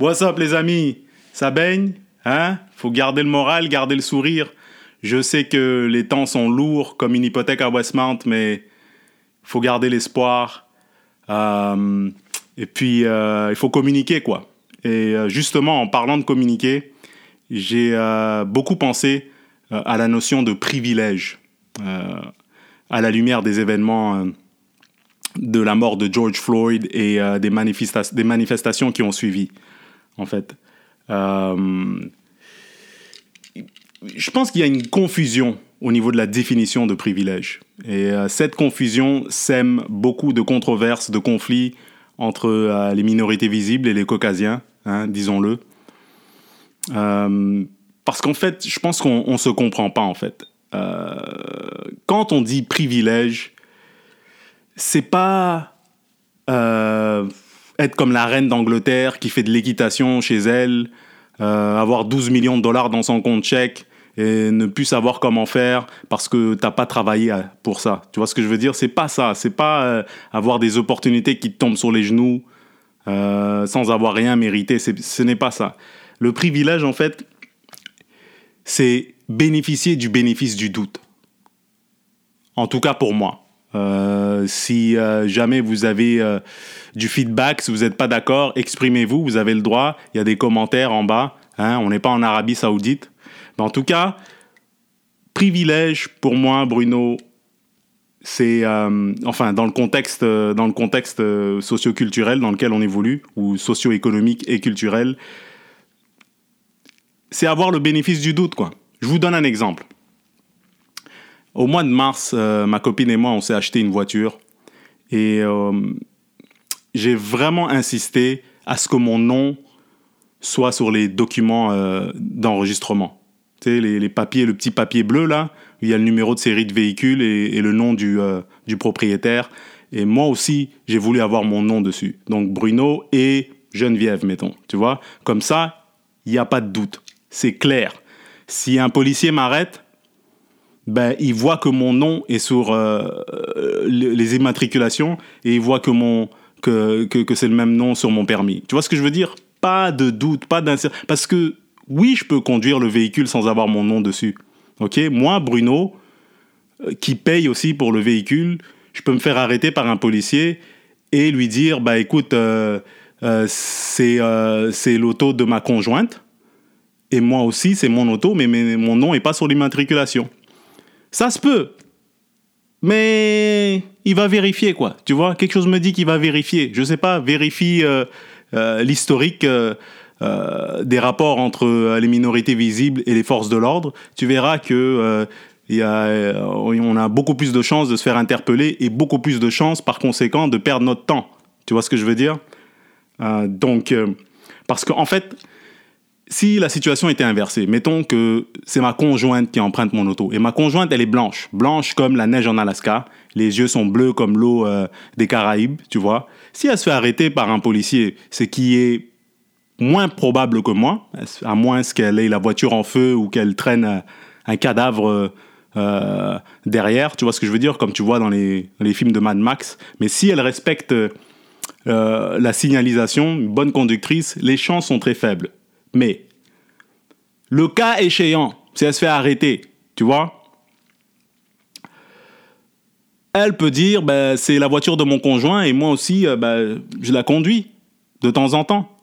What's up les amis? Ça baigne Hein? Faut garder le moral, garder le sourire. Je sais que les temps sont lourds comme une hypothèque à Westmount, mais faut garder l'espoir. Euh, et puis, euh, il faut communiquer, quoi. Et euh, justement, en parlant de communiquer, j'ai beaucoup pensé à la notion de privilège à la lumière des événements de la mort de George Floyd et des, des manifestations qui ont suivi en fait. Euh, je pense qu'il y a une confusion au niveau de la définition de privilège. Et euh, cette confusion sème beaucoup de controverses, de conflits entre euh, les minorités visibles et les caucasiens, hein, disons-le. parce qu'en fait, je pense qu'on ne se comprend pas, en fait. quand on dit privilège, c'est pas être comme la reine d'Angleterre qui fait de l'équitation chez elle, euh, avoir 12 millions de dollars dans son compte chèque et ne plus savoir comment faire parce que t'as pas travaillé euh, pour ça. Tu vois ce que je veux dire? C'est pas ça. C'est pas euh, avoir des opportunités qui te tombent sur les genoux sans avoir rien mérité. Ce n'est pas ça. Le privilège, en fait, c'est bénéficier du bénéfice du doute. En tout cas pour moi. Si jamais vous avez du feedback. Si vous n'êtes pas d'accord, exprimez-vous, vous avez le droit. Il y a des commentaires en bas. Hein, on n'est pas en Arabie Saoudite. En tout cas, privilège pour moi, Bruno, c'est euh, enfin dans le contexte dans le contexte euh, socio-culturel dans lequel on évolue ou socio-économique et culturel c'est avoir le bénéfice du doute je vous donne un exemple au mois de mars euh, ma copine et moi on s'est acheté une voiture et j'ai vraiment insisté à ce que mon nom soit sur les documents euh, d'enregistrement. Tu sais, les, papiers, le petit papier bleu là, où il y a le numéro de série de véhicule et, le nom du, euh, du propriétaire. Et moi aussi, j'ai voulu avoir mon nom dessus. Donc Bruno et Geneviève, mettons. Tu vois Comme ça, il n'y a pas de doute. C'est clair. Si un policier m'arrête, ben, il voit que mon nom est sur euh, les immatriculations et il voit que que, que, c'est le même nom sur mon permis. Tu vois ce que je veux dire? Pas de doute, pas d'incertitude. Parce que oui, je peux conduire le véhicule sans avoir mon nom dessus. Ok? Moi, Bruno, euh, qui paye aussi pour le véhicule, je peux me faire arrêter par un policier et lui dire bah écoute, euh, euh, c'est l'auto de ma conjointe et moi aussi c'est mon auto, mais, mon nom est pas sur l'immatriculation. Ça se peut. Mais il va vérifier, quoi. Tu vois, quelque chose me dit qu'il va vérifier. Je sais pas, vérifie euh, euh, l'historique euh, des rapports entre les minorités visibles et les forces de l'ordre. Tu verras que y a, on a beaucoup plus de chances de se faire interpeller et beaucoup plus de chances, par conséquent, de perdre notre temps. Tu vois ce que je veux dire? Donc, parce qu'en en fait, si la situation était inversée, mettons que c'est ma conjointe qui emprunte mon auto, et ma conjointe, elle est blanche, blanche comme la neige en Alaska, les yeux sont bleus comme l'eau euh, des Caraïbes, tu vois. Si elle se fait arrêter par un policier, ce qui est moins probable que moi, à moins qu'elle ait la voiture en feu ou qu'elle traîne euh, un cadavre euh, derrière, tu vois ce que je veux dire, comme tu vois dans les, les films de Mad Max. Mais si elle respecte la signalisation, une bonne conductrice, les chances sont très faibles. Mais le cas échéant, si elle se fait arrêter, tu vois, elle peut dire ben, c'est la voiture de mon conjoint et moi aussi, euh, ben, je la conduis de temps en temps.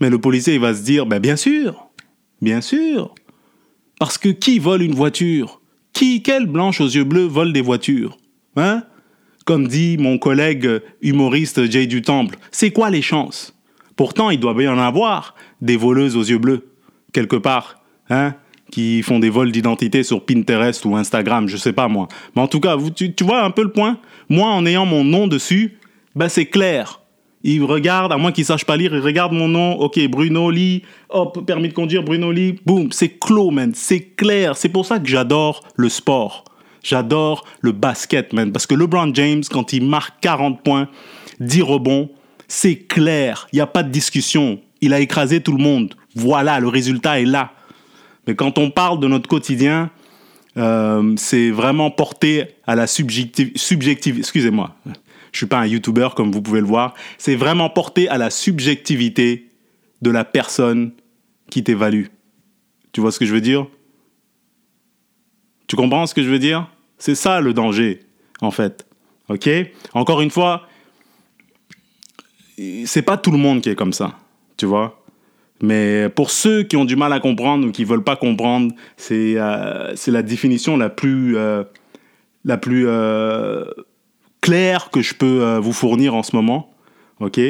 Mais le policier va se dire ben, bien sûr, bien sûr. Parce que qui vole une voiture? Qui, quelle blanche aux yeux bleus vole des voitures? Hein? Comme dit mon collègue humoriste Jay du Temple, c'est quoi les chances? Pourtant, il doit bien en avoir des voleuses aux yeux bleus, quelque part, hein, qui font des vols d'identité sur Pinterest ou Instagram, je sais pas moi. Mais en tout cas, tu, vois un peu le point? Moi, en ayant mon nom dessus, ben c'est clair. Il regarde, à moins qu'il sache pas lire, il regarde mon nom, ok, Bruno Lee, hop, permis de conduire, Bruno Lee, boum, c'est clos, man, c'est clair. C'est pour ça que j'adore le sport. J'adore le basket, man, parce que LeBron James, quand il marque 40 points, 10 rebonds, c'est clair, il n'y a pas de discussion. Il a écrasé tout le monde. Voilà, le résultat est là. Mais quand on parle de notre quotidien, euh, c'est vraiment porté à la subjectivité. Excusez-moi, je suis pas un YouTuber comme vous pouvez le voir. C'est vraiment porté à la subjectivité de la personne qui t'évalue. Tu vois ce que je veux dire? Tu comprends ce que je veux dire? C'est ça le danger, en fait. OK? Encore une fois, c'est pas tout le monde qui est comme ça, tu vois mais pour ceux qui ont du mal à comprendre ou qui veulent pas comprendre, c'est euh, la définition la plus, euh, la plus euh, claire que je peux euh, vous fournir en ce moment. Ok?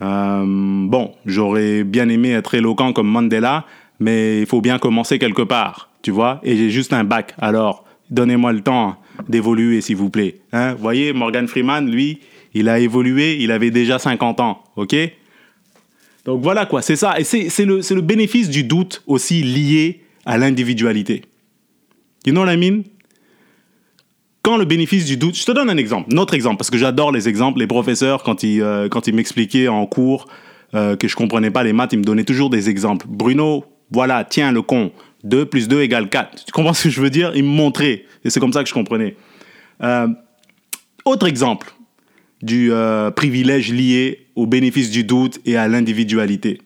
Bon, j'aurais bien aimé être éloquent comme Mandela, mais il faut bien commencer quelque part, tu vois? Et j'ai juste un bac, alors donnez-moi le temps d'évoluer, s'il vous plaît. Hein? Voyez, Morgan Freeman, lui, il a évolué, il avait déjà 50 ans, ok? Donc voilà quoi, c'est ça. Et c'est le, le bénéfice du doute aussi lié à l'individualité. You know what I mean? Quand le bénéfice du doute, je te donne un exemple, notre exemple, parce que j'adore les exemples. Les professeurs, quand ils, euh, ils m'expliquaient en cours euh, que je comprenais pas les maths, ils me donnaient toujours des exemples. Bruno, voilà, tiens le con, 2 plus 2 égale 4. Tu comprends ce que je veux dire? Ils me montraient, et c'est comme ça que je comprenais. Euh, autre exemple du privilège lié au bénéfice du doute et à l'individualité.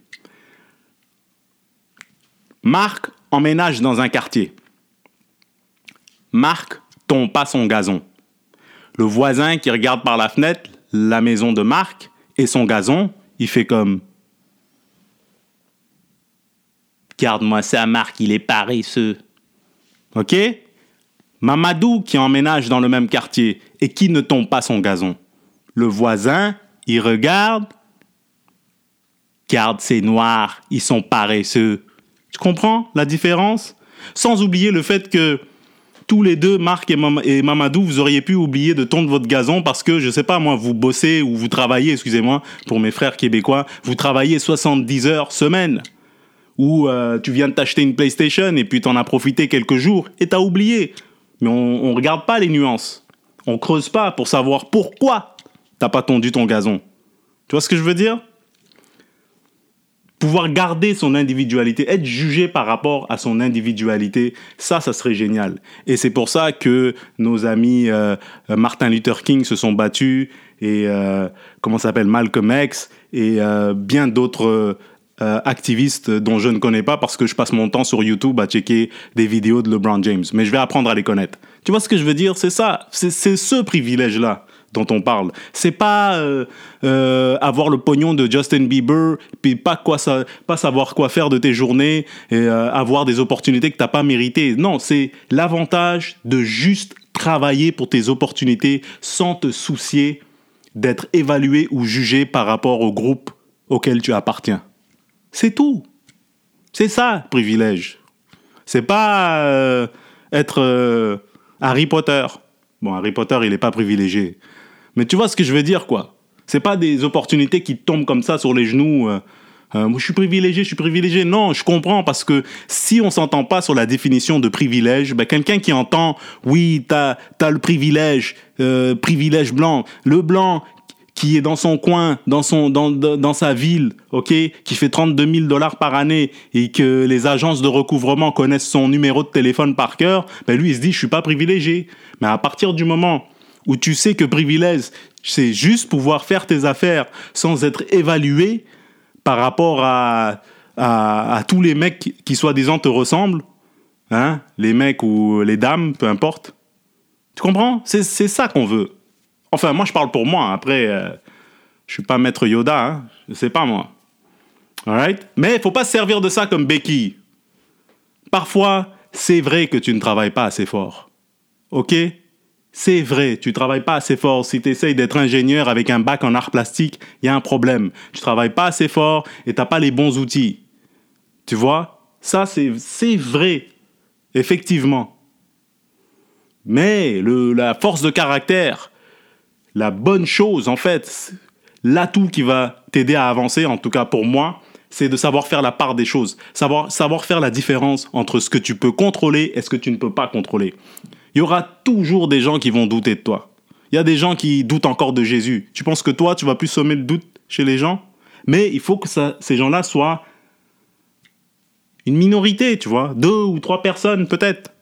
Marc emménage dans un quartier. Marc tombe pas son gazon. Le voisin qui regarde par la fenêtre la maison de Marc et son gazon, il fait comme Garde-moi ça, Marc, il est paresseux. Ok? Mamadou qui emménage dans le même quartier et qui ne tombe pas son gazon. Le voisin, il regarde. Garde, c'est noir, ils sont paresseux. Tu comprends la différence? Sans oublier le fait que tous les deux, Marc et, Mamadou, vous auriez pu oublier de tondre votre gazon parce que, je sais pas moi, vous bossez ou vous travaillez, excusez-moi, pour mes frères québécois, vous travaillez 70 heures semaine. Ou euh, tu viens de t'acheter une PlayStation et puis t'en as profité quelques jours et t'as oublié. Mais on, on regarde pas les nuances. On creuse pas pour savoir pourquoi t'as pas tondu ton gazon. Tu vois ce que je veux dire? Pouvoir garder son individualité, être jugé par rapport à son individualité, ça, ça serait génial. Et c'est pour ça que nos amis euh, Martin Luther King se sont battus et euh, comment s'appelle Malcolm X et euh, bien d'autres euh, activistes dont je ne connais pas parce que je passe mon temps sur YouTube à checker des vidéos de LeBron James. Mais je vais apprendre à les connaître. Tu vois ce que je veux dire? C'est ça, c'est ce privilège-là dont on parle. C'est pas euh, euh, avoir le pognon de Justin Bieber, puis pas quoi pas savoir quoi faire de tes journées et avoir des opportunités que t'as pas méritées. Non, c'est l'avantage de juste travailler pour tes opportunités sans te soucier d'être évalué ou jugé par rapport au groupe auquel tu appartiens. C'est tout. C'est ça, privilège. C'est pas être Harry Potter. Bon, Harry Potter, il n'est pas privilégié. Mais tu vois ce que je veux dire, quoi. C'est pas des opportunités qui tombent comme ça sur les genoux. Euh, euh, je suis privilégié, je suis privilégié. Non, je comprends parce que si on s'entend pas sur la définition de privilège, ben quelqu'un qui entend, oui, t'as as le privilège, euh, privilège blanc, le blanc qui est dans son coin, dans son, dans, dans sa ville, qui fait 32 000 dollars par année et que les agences de recouvrement connaissent son numéro de téléphone par cœur, ben lui il se dit je suis pas privilégié. Mais à partir du moment où tu sais que privilège, c'est juste pouvoir faire tes affaires sans être évalué par rapport à, à, tous les mecs qui, soi-disant, te ressemblent, hein, les mecs ou les dames, peu importe. Tu comprends? C'est ça qu'on veut. Enfin, moi, je parle pour moi. Après, euh, je suis pas maître Yoda, hein, je sais pas moi. Alright? Mais il faut pas se servir de ça comme béquille. Parfois, c'est vrai que tu ne travailles pas assez fort. OK? C'est vrai, tu travailles pas assez fort. Si tu essayes d'être ingénieur avec un bac en art plastique, il y a un problème. Tu travailles pas assez fort et t'as pas les bons outils. Tu vois? Ça, c'est vrai. Effectivement. Mais le, la force de caractère, la bonne chose, en fait, l'atout qui va t'aider à avancer, en tout cas pour moi, c'est de savoir faire la part des choses, savoir, savoir faire la différence entre ce que tu peux contrôler et ce que tu ne peux pas contrôler il y aura toujours des gens qui vont douter de toi. Il y a des gens qui doutent encore de Jésus. Tu penses que toi, tu vas plus sommer le doute chez les gens? Mais il faut que ces gens-là soient une minorité, tu vois, deux ou trois personnes peut-être.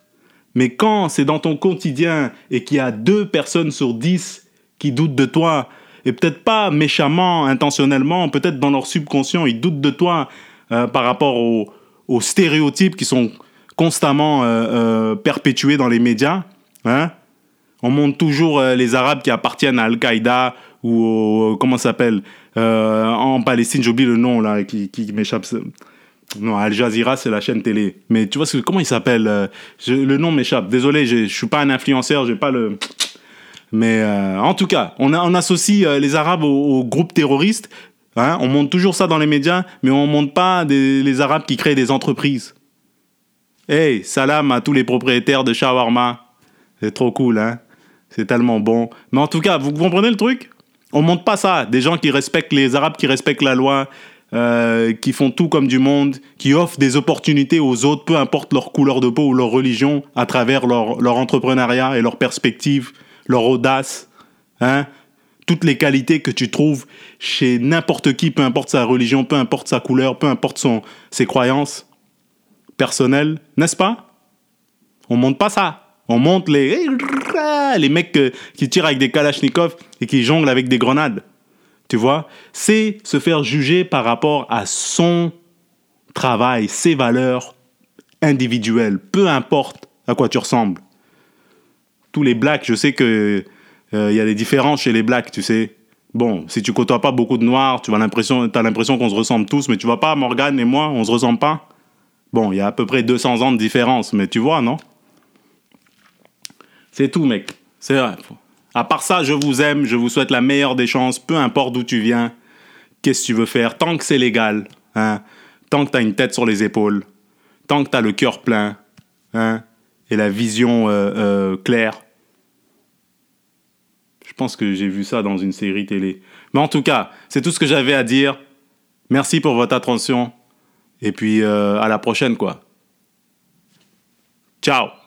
Mais quand c'est dans ton quotidien et qu'il y a deux personnes sur dix qui doutent de toi et peut-être pas méchamment, intentionnellement, peut-être dans leur subconscient, ils doutent de toi euh, par rapport aux, stéréotypes qui sont constamment euh, euh, perpétués dans les médias. Hein? On montre toujours les Arabes qui appartiennent à Al-Qaïda ou au, comment s'appelle en Palestine, j'oublie le nom là qui, m'échappe. Non, Al Jazeera, c'est la chaîne télé. Mais tu vois, ce, comment il s'appelle Le nom m'échappe. Désolé, je suis pas un influenceur, j'ai pas le. Mais euh, en tout cas, on, associe euh, les Arabes aux, groupes terroristes. Hein, on montre toujours ça dans les médias, mais on montre pas les Arabes qui créent des entreprises. Hey, salam à tous les propriétaires de shawarma. C'est trop cool, hein C'est tellement bon. Mais en tout cas, vous comprenez le truc? On montre pas ça. Des gens qui respectent les Arabes, qui respectent la loi, euh, qui font tout comme du monde, qui offrent des opportunités aux autres, peu importe leur couleur de peau ou leur religion, à travers leur, leur entrepreneuriat et leurs perspectives leur audace, hein, toutes les qualités que tu trouves chez n'importe qui, peu importe sa religion, peu importe sa couleur, peu importe son, ses croyances personnelles, n'est-ce pas? On monte pas ça. On monte les, les mecs qui tirent avec des kalachnikovs et qui jonglent avec des grenades. Tu vois C'est se faire juger par rapport à son travail, ses valeurs individuelles, peu importe à quoi tu ressembles tous les blacks, je sais que euh, il y a des différences chez les blacks, tu sais. Bon, si tu côtoies pas beaucoup de noirs, tu as l'impression, qu'on se ressemble tous, mais tu vois pas, Morgan et moi, on se ressemble pas. Bon, il y a à peu près 200 ans de différence, mais tu vois, non? C'est tout, mec. C'est vrai. À part ça, je vous aime, je vous souhaite la meilleure des chances, peu importe d'où tu viens, qu'est-ce que tu veux faire, tant que c'est légal, hein, tant que tu as une tête sur les épaules, tant que tu as le cœur plein, hein, et la vision euh, euh, claire, je pense que j'ai vu ça dans une série télé. Mais en tout cas, c'est tout ce que j'avais à dire. Merci pour votre attention. Et puis, euh, à la prochaine, quoi. Ciao